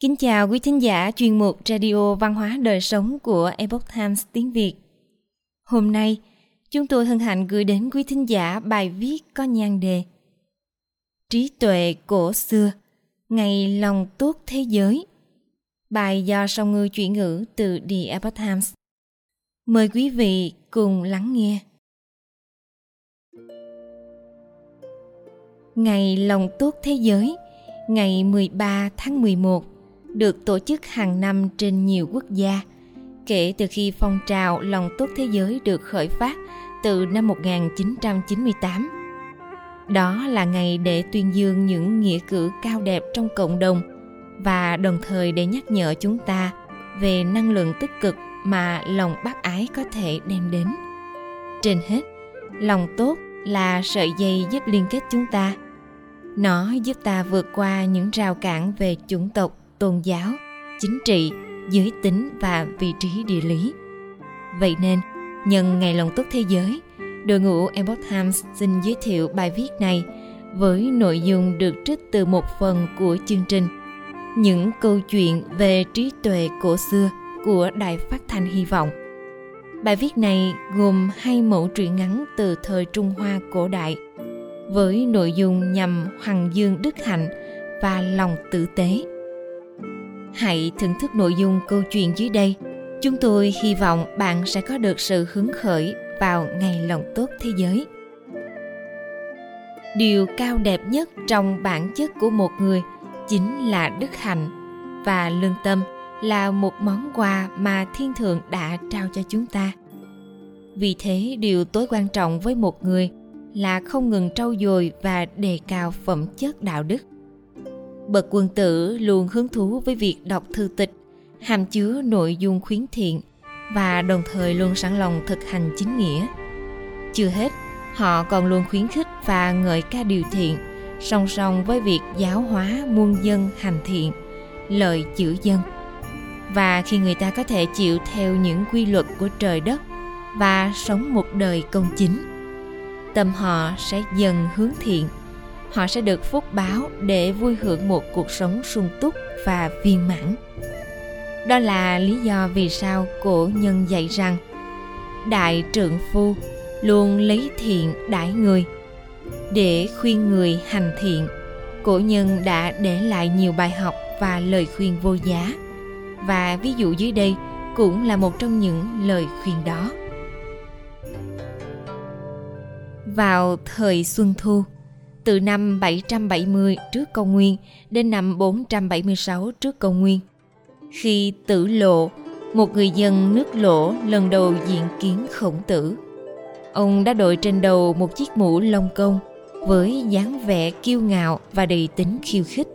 Kính chào quý thính giả chuyên mục Radio Văn hóa Đời Sống của Epoch Times tiếng Việt. Hôm nay, chúng tôi hân hạnh gửi đến quý thính giả bài viết có nhan đề Trí tuệ cổ xưa, ngày lòng tốt thế giới. Bài do song ngư chuyển ngữ từ The Epoch Times. Mời quý vị cùng lắng nghe. Ngày lòng tốt thế giới, ngày 13 tháng 11 được tổ chức hàng năm trên nhiều quốc gia kể từ khi phong trào lòng tốt thế giới được khởi phát từ năm 1998. Đó là ngày để tuyên dương những nghĩa cử cao đẹp trong cộng đồng và đồng thời để nhắc nhở chúng ta về năng lượng tích cực mà lòng bác ái có thể đem đến. Trên hết, lòng tốt là sợi dây giúp liên kết chúng ta. Nó giúp ta vượt qua những rào cản về chủng tộc, tôn giáo, chính trị, giới tính và vị trí địa lý. Vậy nên, nhân Ngày Lòng Tốt Thế Giới, đội ngũ Epoch Times xin giới thiệu bài viết này với nội dung được trích từ một phần của chương trình những câu chuyện về trí tuệ cổ xưa của Đài Phát thanh Hy vọng. Bài viết này gồm hai mẫu truyện ngắn từ thời Trung Hoa cổ đại với nội dung nhằm hoàng dương đức hạnh và lòng tử tế. Hãy thưởng thức nội dung câu chuyện dưới đây. Chúng tôi hy vọng bạn sẽ có được sự hứng khởi vào ngày lòng tốt thế giới. Điều cao đẹp nhất trong bản chất của một người chính là đức hạnh và lương tâm là một món quà mà thiên thượng đã trao cho chúng ta. Vì thế, điều tối quan trọng với một người là không ngừng trau dồi và đề cao phẩm chất đạo đức bậc quân tử luôn hứng thú với việc đọc thư tịch, hàm chứa nội dung khuyến thiện và đồng thời luôn sẵn lòng thực hành chính nghĩa. Chưa hết, họ còn luôn khuyến khích và ngợi ca điều thiện, song song với việc giáo hóa muôn dân hành thiện lợi chữ dân. Và khi người ta có thể chịu theo những quy luật của trời đất và sống một đời công chính, tâm họ sẽ dần hướng thiện họ sẽ được phúc báo để vui hưởng một cuộc sống sung túc và viên mãn. Đó là lý do vì sao cổ nhân dạy rằng, đại trượng phu luôn lấy thiện đãi người. Để khuyên người hành thiện, cổ nhân đã để lại nhiều bài học và lời khuyên vô giá. Và ví dụ dưới đây cũng là một trong những lời khuyên đó. Vào thời xuân thu từ năm 770 trước công nguyên đến năm 476 trước công nguyên. Khi tử lộ, một người dân nước lỗ lần đầu diện kiến khổng tử. Ông đã đội trên đầu một chiếc mũ lông công với dáng vẻ kiêu ngạo và đầy tính khiêu khích.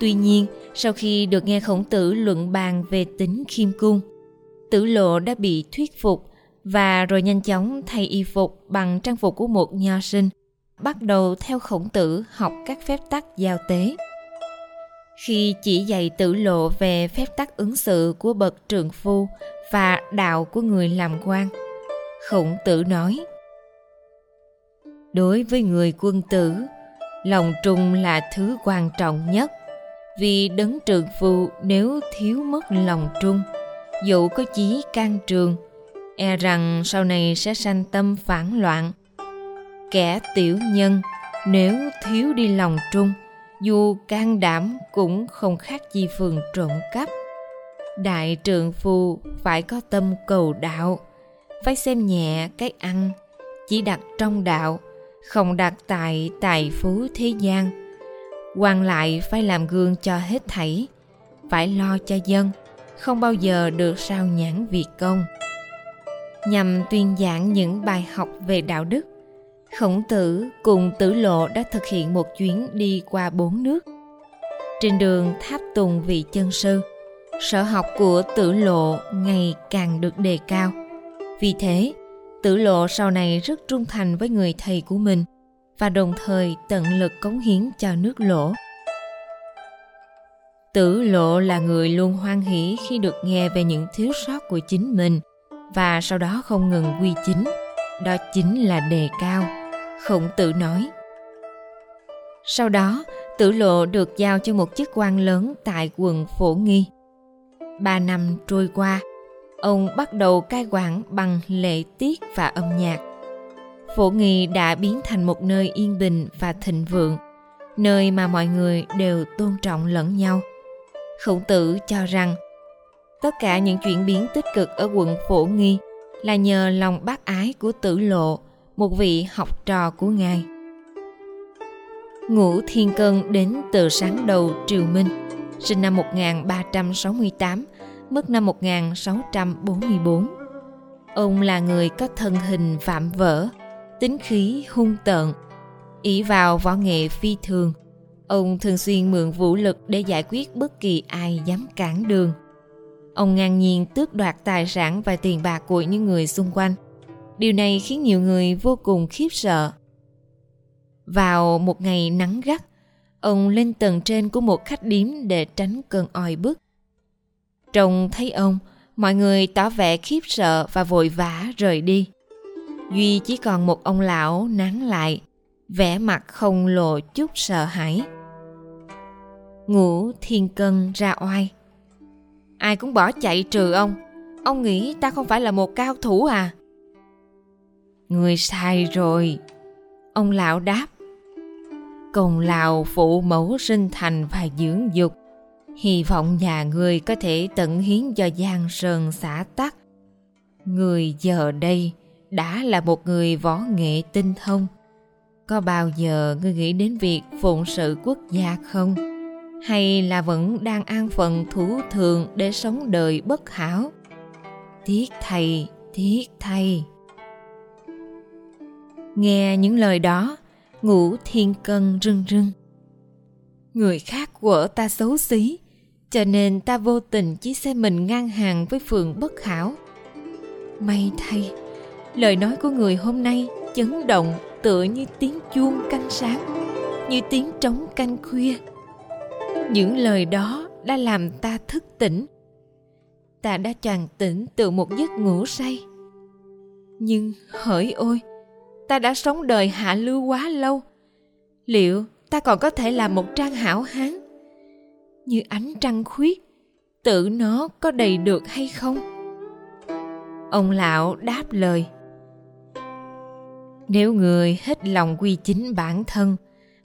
Tuy nhiên, sau khi được nghe khổng tử luận bàn về tính khiêm cung, tử lộ đã bị thuyết phục và rồi nhanh chóng thay y phục bằng trang phục của một nho sinh bắt đầu theo khổng tử học các phép tắc giao tế. Khi chỉ dạy tử lộ về phép tắc ứng xử của bậc trượng phu và đạo của người làm quan, khổng tử nói Đối với người quân tử, lòng trung là thứ quan trọng nhất vì đấng trượng phu nếu thiếu mất lòng trung dẫu có chí can trường e rằng sau này sẽ sanh tâm phản loạn kẻ tiểu nhân, nếu thiếu đi lòng trung, dù can đảm cũng không khác gì phường trộm cắp. Đại trượng phu phải có tâm cầu đạo, phải xem nhẹ cái ăn, chỉ đặt trong đạo, không đặt tại tài phú thế gian. Quan lại phải làm gương cho hết thảy, phải lo cho dân, không bao giờ được sao nhãn việc công. Nhằm tuyên giảng những bài học về đạo đức Khổng tử cùng tử lộ đã thực hiện một chuyến đi qua bốn nước. Trên đường tháp tùng vị chân sư, sở học của tử lộ ngày càng được đề cao. Vì thế, tử lộ sau này rất trung thành với người thầy của mình và đồng thời tận lực cống hiến cho nước lỗ. Tử lộ là người luôn hoan hỷ khi được nghe về những thiếu sót của chính mình và sau đó không ngừng quy chính. Đó chính là đề cao khổng tử nói sau đó Tử Lộ được giao cho một chức quan lớn tại quận Phổ Nghi. Ba năm trôi qua, ông bắt đầu cai quản bằng lệ tiết và âm nhạc. Phổ Nghi đã biến thành một nơi yên bình và thịnh vượng, nơi mà mọi người đều tôn trọng lẫn nhau. Khổng tử cho rằng tất cả những chuyển biến tích cực ở quận Phổ Nghi là nhờ lòng bác ái của Tử Lộ, một vị học trò của ngài. Ngũ Thiên Cân đến từ sáng đầu Triều Minh, sinh năm 1368, mất năm 1644. Ông là người có thân hình vạm vỡ, tính khí hung tợn, ý vào võ nghệ phi thường. Ông thường xuyên mượn vũ lực để giải quyết bất kỳ ai dám cản đường. Ông ngang nhiên tước đoạt tài sản và tiền bạc của những người xung quanh. Điều này khiến nhiều người vô cùng khiếp sợ. Vào một ngày nắng gắt, ông lên tầng trên của một khách điếm để tránh cơn oi bức. Trông thấy ông, mọi người tỏ vẻ khiếp sợ và vội vã rời đi. Duy chỉ còn một ông lão nán lại, vẻ mặt không lộ chút sợ hãi. Ngũ thiên cân ra oai. Ai cũng bỏ chạy trừ ông. Ông nghĩ ta không phải là một cao thủ à? Người sai rồi. Ông lão đáp. Công lao phụ mẫu sinh thành và dưỡng dục. Hy vọng nhà người có thể tận hiến cho Giang Sơn xã tắc. Người giờ đây đã là một người võ nghệ tinh thông có bao giờ ngươi nghĩ đến việc phụng sự quốc gia không hay là vẫn đang an phận thủ thường để sống đời bất hảo tiếc thầy tiếc thầy nghe những lời đó ngũ thiên cân rưng rưng. Người khác quở ta xấu xí cho nên ta vô tình chỉ xem mình ngang hàng với phường bất hảo. May thay lời nói của người hôm nay chấn động tựa như tiếng chuông canh sáng như tiếng trống canh khuya. Những lời đó đã làm ta thức tỉnh. Ta đã choàng tỉnh từ một giấc ngủ say. Nhưng hỡi ôi ta đã sống đời hạ lưu quá lâu, liệu ta còn có thể làm một trang hảo hán? Như ánh trăng khuyết, tự nó có đầy được hay không? Ông lão đáp lời, nếu người hết lòng quy chính bản thân,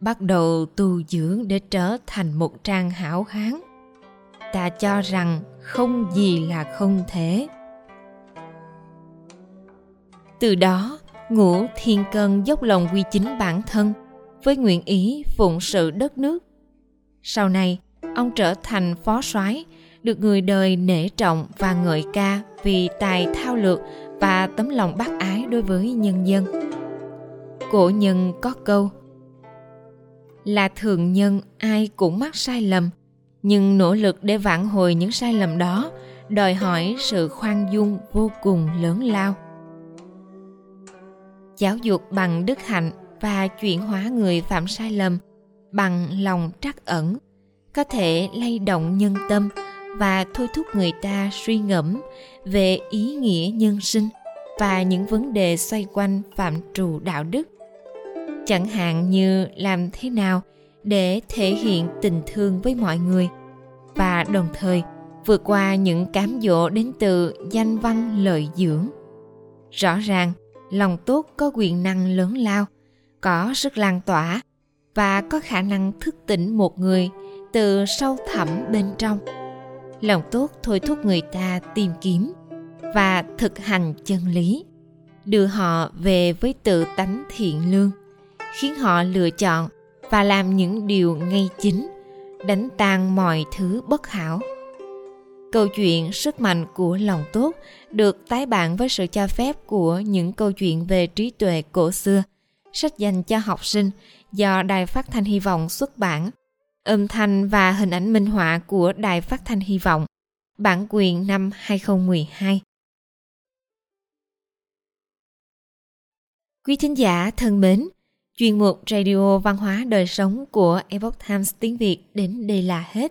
bắt đầu tu dưỡng để trở thành một trang hảo hán, ta cho rằng không gì là không thể. Từ đó ngũ thiên cân dốc lòng quy chính bản thân, với nguyện ý phụng sự đất nước. Sau này, ông trở thành phó soái, được người đời nể trọng và ngợi ca vì tài thao lược và tấm lòng bác ái đối với nhân dân. Cổ nhân có câu, là thường nhân, ai cũng mắc sai lầm, nhưng nỗ lực để vãn hồi những sai lầm đó đòi hỏi sự khoan dung vô cùng lớn lao giáo dục bằng đức hạnh và chuyển hóa người phạm sai lầm bằng lòng trắc ẩn, có thể lay động nhân tâm và thôi thúc người ta suy ngẫm về ý nghĩa nhân sinh và những vấn đề xoay quanh phạm trù đạo đức. Chẳng hạn như làm thế nào để thể hiện tình thương với mọi người và đồng thời vượt qua những cám dỗ đến từ danh văn lợi dưỡng. Rõ ràng lòng tốt có quyền năng lớn lao, có sức lan tỏa và có khả năng thức tỉnh một người từ sâu thẳm bên trong. Lòng tốt thôi thúc người ta tìm kiếm và thực hành chân lý, đưa họ về với tự tánh thiện lương, khiến họ lựa chọn và làm những điều ngay chính, đánh tan mọi thứ bất hảo câu chuyện sức mạnh của lòng tốt được tái bản với sự cho phép của những câu chuyện về trí tuệ cổ xưa. Sách dành cho học sinh do đài phát thanh hy vọng xuất bản. Âm thanh và hình ảnh minh họa của đài phát thanh hy vọng. Bản quyền năm 2012 Quý thính giả thân mến, Chuyên mục Radio Văn hóa Đời Sống của Epoch Times tiếng Việt đến đây là hết.